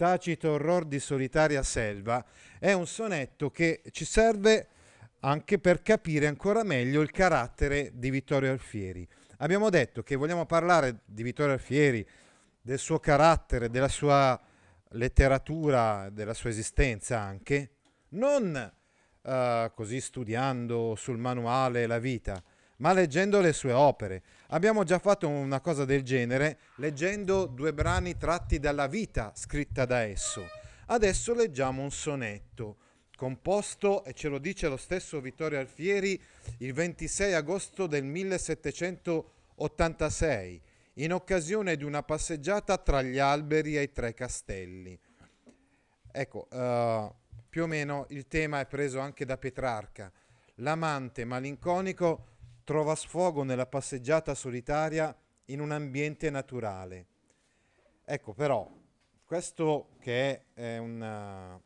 Tacito orror di solitaria selva è un sonetto che ci serve anche per capire ancora meglio il carattere di Vittorio Alfieri. Abbiamo detto che vogliamo parlare di Vittorio Alfieri, del suo carattere, della sua letteratura, della sua esistenza anche, non uh, così studiando sul manuale la vita, ma leggendo le sue opere. Abbiamo già fatto una cosa del genere leggendo due brani tratti dalla vita scritta da esso. Adesso leggiamo un sonetto composto, e ce lo dice lo stesso Vittorio Alfieri, il 26 agosto del 1786, in occasione di una passeggiata tra gli alberi e i tre castelli. Ecco, uh, più o meno il tema è preso anche da Petrarca. L'amante malinconico trova sfogo nella passeggiata solitaria in un ambiente naturale. Ecco però, questo che è, una,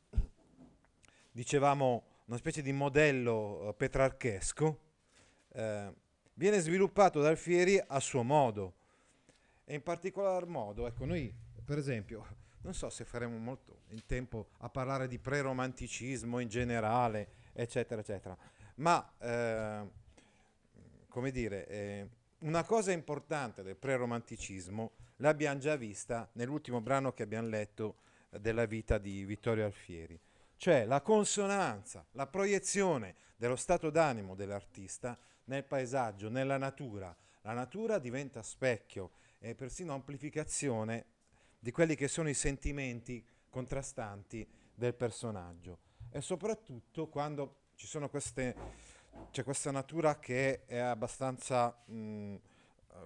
dicevamo, una specie di modello uh, petrarchesco, eh, viene sviluppato da Alfieri a suo modo. E in particolar modo, ecco, noi per esempio, non so se faremo molto in tempo a parlare di preromanticismo in generale, eccetera, eccetera, ma... Eh, come dire, eh, una cosa importante del preromanticismo l'abbiamo già vista nell'ultimo brano che abbiamo letto eh, della vita di Vittorio Alfieri, cioè la consonanza, la proiezione dello stato d'animo dell'artista nel paesaggio, nella natura. La natura diventa specchio e persino amplificazione di quelli che sono i sentimenti contrastanti del personaggio e soprattutto quando ci sono queste c'è questa natura che è abbastanza, mh, eh,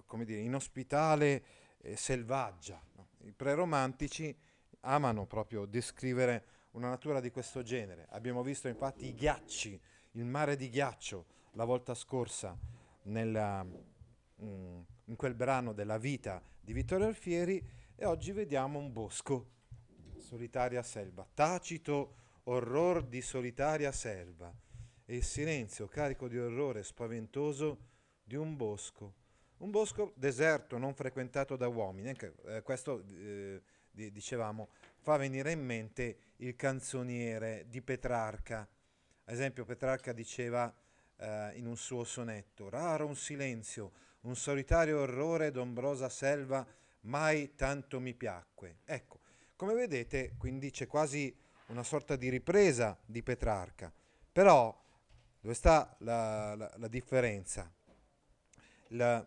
come dire, inospitale e selvaggia. No? I preromantici amano proprio descrivere una natura di questo genere. Abbiamo visto infatti i ghiacci, il mare di ghiaccio la volta scorsa nella, mh, in quel brano della vita di Vittorio Alfieri e oggi vediamo un bosco, solitaria selva, tacito orror di solitaria selva e il silenzio carico di orrore spaventoso di un bosco. Un bosco deserto, non frequentato da uomini. Anche, eh, questo, eh, dicevamo, fa venire in mente il canzoniere di Petrarca. Ad esempio, Petrarca diceva eh, in un suo sonetto, raro un silenzio, un solitario orrore d'ombrosa selva, mai tanto mi piacque. Ecco, come vedete, quindi c'è quasi una sorta di ripresa di Petrarca. Però dove sta la, la, la differenza? La,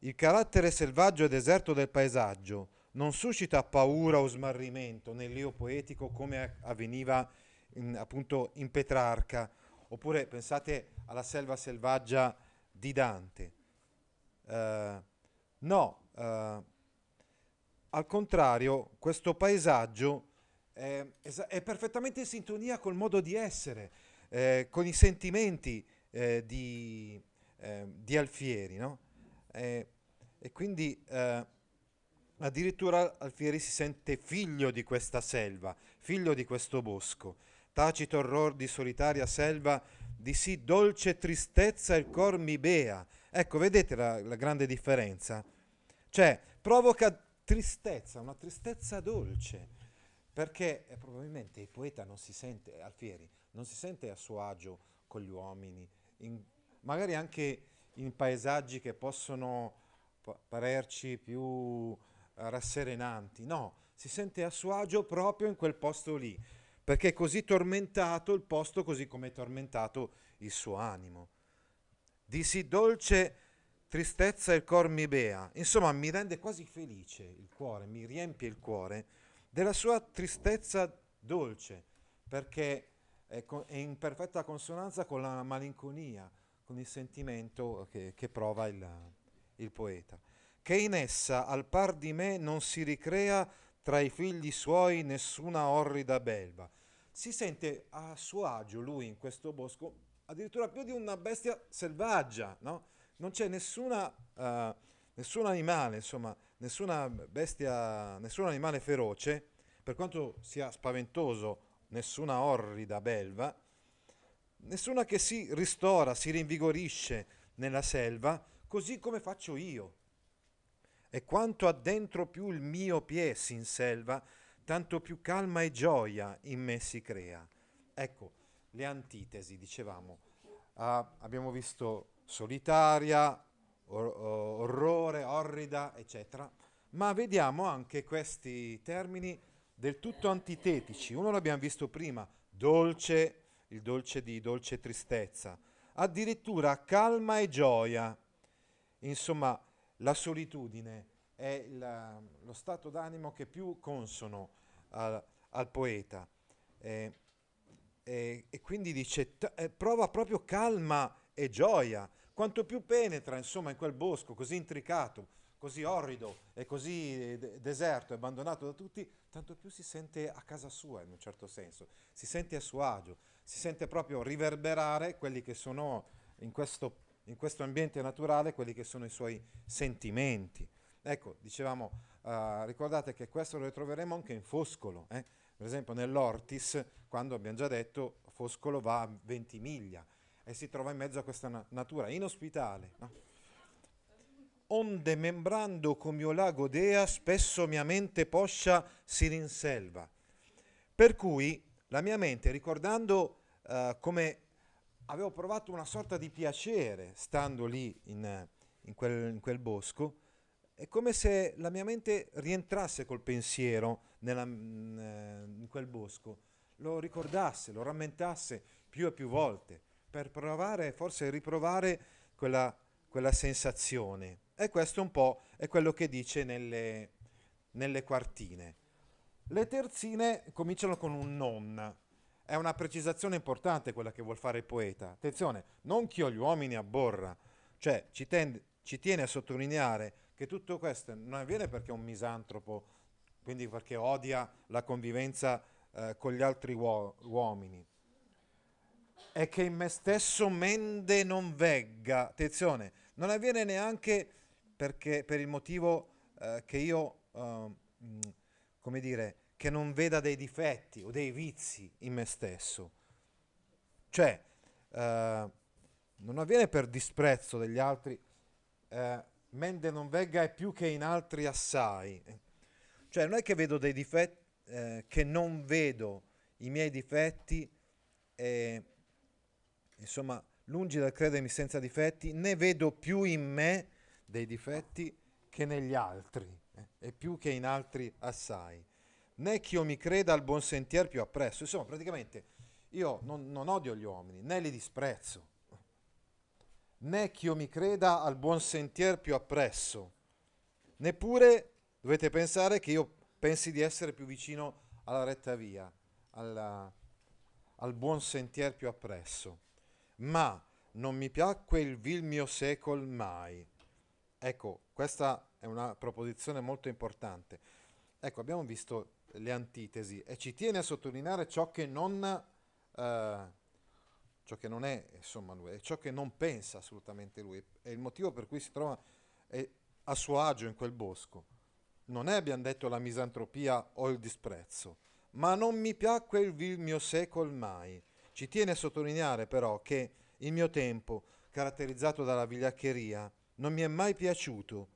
il carattere selvaggio e deserto del paesaggio non suscita paura o smarrimento nell'io poetico come avveniva in, appunto in Petrarca, oppure pensate alla selva selvaggia di Dante. Uh, no, uh, al contrario, questo paesaggio è, è perfettamente in sintonia col modo di essere eh, con i sentimenti eh, di, eh, di, Alfieri, no? Eh, e quindi eh, addirittura Alfieri si sente figlio di questa selva, figlio di questo bosco. Tacito orror di solitaria selva, di sì dolce tristezza il cor mi bea. Ecco, vedete la, la grande differenza? Cioè, provoca tristezza, una tristezza dolce, perché eh, probabilmente il poeta non si sente, Alfieri, non si sente a suo agio con gli uomini, in, magari anche in paesaggi che possono pa- parerci più uh, rasserenanti, no, si sente a suo agio proprio in quel posto lì, perché è così tormentato il posto così come è tormentato il suo animo. Di sì dolce tristezza il cor mi bea, insomma mi rende quasi felice il cuore, mi riempie il cuore della sua tristezza dolce, perché è, in perfetta consonanza con la malinconia, con il sentimento che, che prova il, il poeta. Che in essa, al par di me, non si ricrea tra i figli suoi nessuna orrida belva. Si sente a suo agio lui in questo bosco, addirittura più di una bestia selvaggia, no? Non c'è nessuna, uh, nessun animale, insomma, nessuna bestia, nessun animale feroce, per quanto sia spaventoso, nessuna orrida belva, nessuna che si ristora, si rinvigorisce nella selva, così come faccio io. E quanto addentro più il mio pie si inselva, tanto più calma e gioia in me si crea. Ecco, le antitesi, dicevamo. Ah, abbiamo visto solitaria, or- orrore, orrida, eccetera, ma vediamo anche questi termini del tutto antitetici. Uno l'abbiamo visto prima, dolce, il dolce di dolce tristezza, addirittura calma e gioia. Insomma, la solitudine è la, lo stato d'animo che più consono al, al poeta. Eh, eh, e quindi dice, t- eh, prova proprio calma e gioia, quanto più penetra insomma in quel bosco così intricato, così orrido e così de- deserto, abbandonato da tutti, tanto più si sente a casa sua in un certo senso, si sente a suo agio, si sente proprio riverberare quelli che sono in questo in questo ambiente naturale quelli che sono i suoi sentimenti. Ecco, dicevamo, uh, ricordate che questo lo ritroveremo anche in Foscolo, eh? per esempio nell'Ortis, quando abbiamo già detto Foscolo va a Ventimiglia e si trova in mezzo a questa na- natura inospitale. No? Onde membrando come mio lago dea, spesso mia mente poscia si rinselva. Per cui la mia mente, ricordando uh, come avevo provato una sorta di piacere stando lì in, in, quel, in, quel, bosco. È come se la mia mente rientrasse col pensiero nella, in quel bosco, lo ricordasse, lo rammentasse più e più volte, per provare, forse riprovare quella, quella sensazione. E questo un po' è quello che dice nelle, nelle quartine. Le terzine cominciano con un non, è una precisazione importante quella che vuol fare il poeta. Attenzione, non chi ho gli uomini abborra, cioè ci, tende, ci tiene a sottolineare che tutto questo non avviene perché è un misantropo, quindi perché odia la convivenza eh, con gli altri uo- uomini. È che in me stesso mende non vegga. Attenzione, non avviene neanche perché, per il motivo eh, che io, eh, come dire, che non veda dei difetti o dei vizi in me stesso. Cioè, eh, non avviene per disprezzo degli altri, eh, mende non vegga è più che in altri assai. Cioè, non è che vedo dei difetti, eh, che non vedo i miei difetti, e, insomma, lungi dal credermi senza difetti, né vedo più in me dei difetti che negli altri, eh, e più che in altri assai né che io mi creda al buon sentier più appresso. Insomma, praticamente io non, non odio gli uomini, né li disprezzo, né che io mi creda al buon sentier più appresso, neppure dovete pensare che io pensi di essere più vicino alla retta via, alla, al buon sentier più appresso. Ma non mi piacque il vil mio secol mai. Ecco, questa è una proposizione molto importante. Ecco, abbiamo visto le antitesi e ci tiene a sottolineare ciò che non, eh, ciò che non è insomma lui, è ciò che non pensa assolutamente lui, è il motivo per cui si trova a suo agio in quel bosco. Non è, abbiamo detto, la misantropia o il disprezzo, ma non mi piacque il vil mio secol mai. Ci tiene a sottolineare però che il mio tempo, caratterizzato dalla vigliaccheria, non mi è mai piaciuto.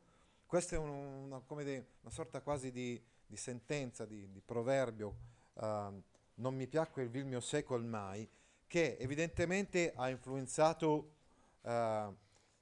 Questa è un, una, dire, una sorta quasi di di sentenza, di, di proverbio, uh, non mi piacque il vil mio secol mai, che evidentemente ha influenzato uh,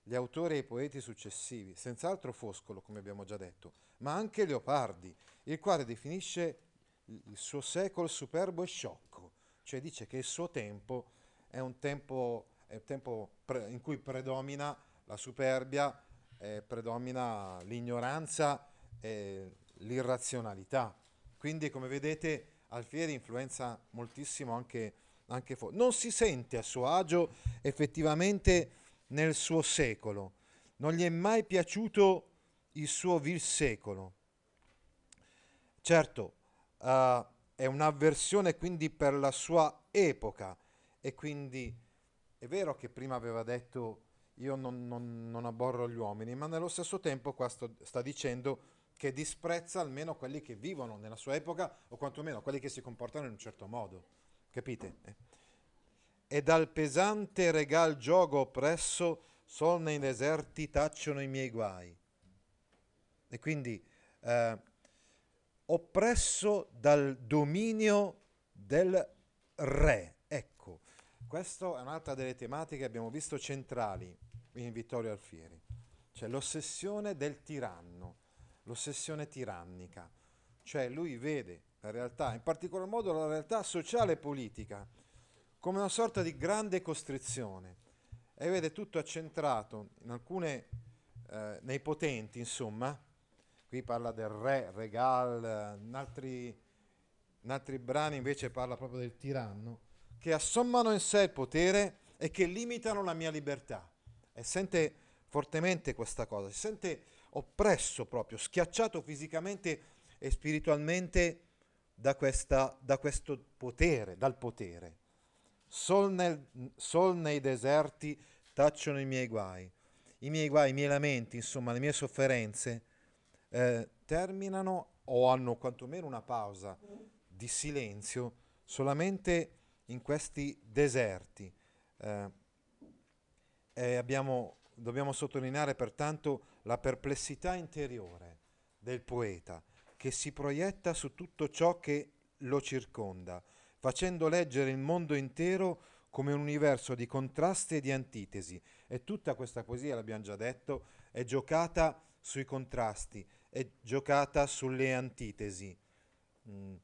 gli autori e i poeti successivi, senz'altro Foscolo, come abbiamo già detto, ma anche Leopardi, il quale definisce il suo secolo superbo e sciocco, cioè dice che il suo tempo è un tempo, è un tempo pre- in cui predomina la superbia, eh, predomina l'ignoranza, eh, l'irrazionalità. Quindi, come vedete, Alfieri influenza moltissimo anche, anche Fo- Non si sente a suo agio effettivamente nel suo secolo. Non gli è mai piaciuto il suo vil secolo. Certo, uh, è un'avversione quindi per la sua epoca e quindi è vero che prima aveva detto io non, non, non abborro gli uomini, ma nello stesso tempo qua sto, sta dicendo che disprezza almeno quelli che vivono nella sua epoca o quantomeno quelli che si comportano in un certo modo. Capite? E dal pesante regal gioco oppresso sol nei deserti tacciono i miei guai. E quindi eh, oppresso dal dominio del re. Ecco, questa è un'altra delle tematiche che abbiamo visto centrali in Vittorio Alfieri, cioè l'ossessione del tiranno, l'ossessione tirannica. Cioè lui vede la realtà, in particolar modo la realtà sociale e politica, come una sorta di grande costrizione e vede tutto accentrato in alcune, eh, nei potenti, insomma, qui parla del re, regal, in altri, in altri brani invece parla proprio del tiranno, che assommano in sé il potere e che limitano la mia libertà. E sente fortemente questa cosa, si sente oppresso proprio, schiacciato fisicamente e spiritualmente da, questa, da questo potere, dal potere. Sol, nel, sol nei deserti tacciono i miei guai. I miei guai, i miei lamenti, insomma, le mie sofferenze eh, terminano o hanno quantomeno una pausa di silenzio solamente in questi deserti. Eh, abbiamo, dobbiamo sottolineare pertanto la perplessità interiore del poeta che si proietta su tutto ciò che lo circonda, facendo leggere il mondo intero come un universo di contrasti e di antitesi. E tutta questa poesia, l'abbiamo già detto, è giocata sui contrasti, è giocata sulle antitesi. Mm.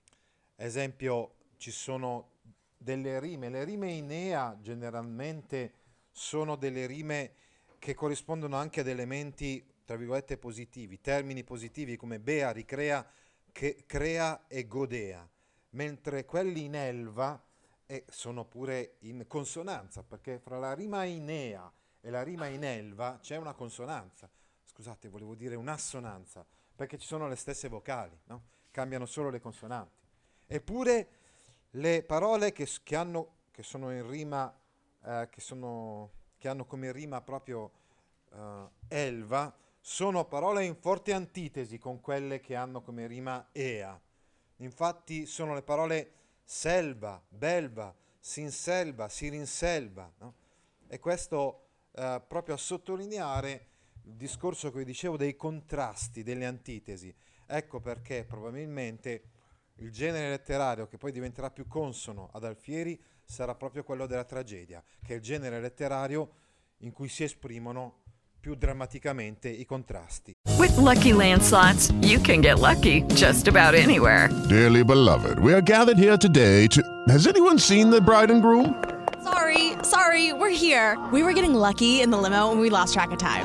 Esempio, ci sono delle rime, le rime in Ea generalmente sono delle rime che corrispondono anche ad elementi, tra virgolette, positivi, termini positivi come bea, ricrea, che crea e godea, mentre quelli in elva eh, sono pure in consonanza, perché fra la rima in ea e la rima in elva c'è una consonanza, scusate, volevo dire un'assonanza, perché ci sono le stesse vocali, no? cambiano solo le consonanti. Eppure le parole che, che, hanno, che sono in rima, eh, che, sono, che, hanno come rima proprio eh, elva, sono parole in forte antitesi con quelle che hanno come rima ea. Infatti sono le parole selva, belva, sinselva, sirinselva. No? E questo eh, proprio a sottolineare il discorso che vi dicevo dei contrasti, delle antitesi. Ecco perché probabilmente il genere letterario che poi diventerà più consono ad Alfieri sarà proprio quello della tragedia, che è il genere letterario in cui si esprimono più drammaticamente i contrasti. With lucky landslots, you can get lucky just about anywhere. Dearly beloved, we are gathered here today to Has anyone seen the bride and groom? Sorry, sorry, we're here. We were getting lucky in the limo and we lost track of time.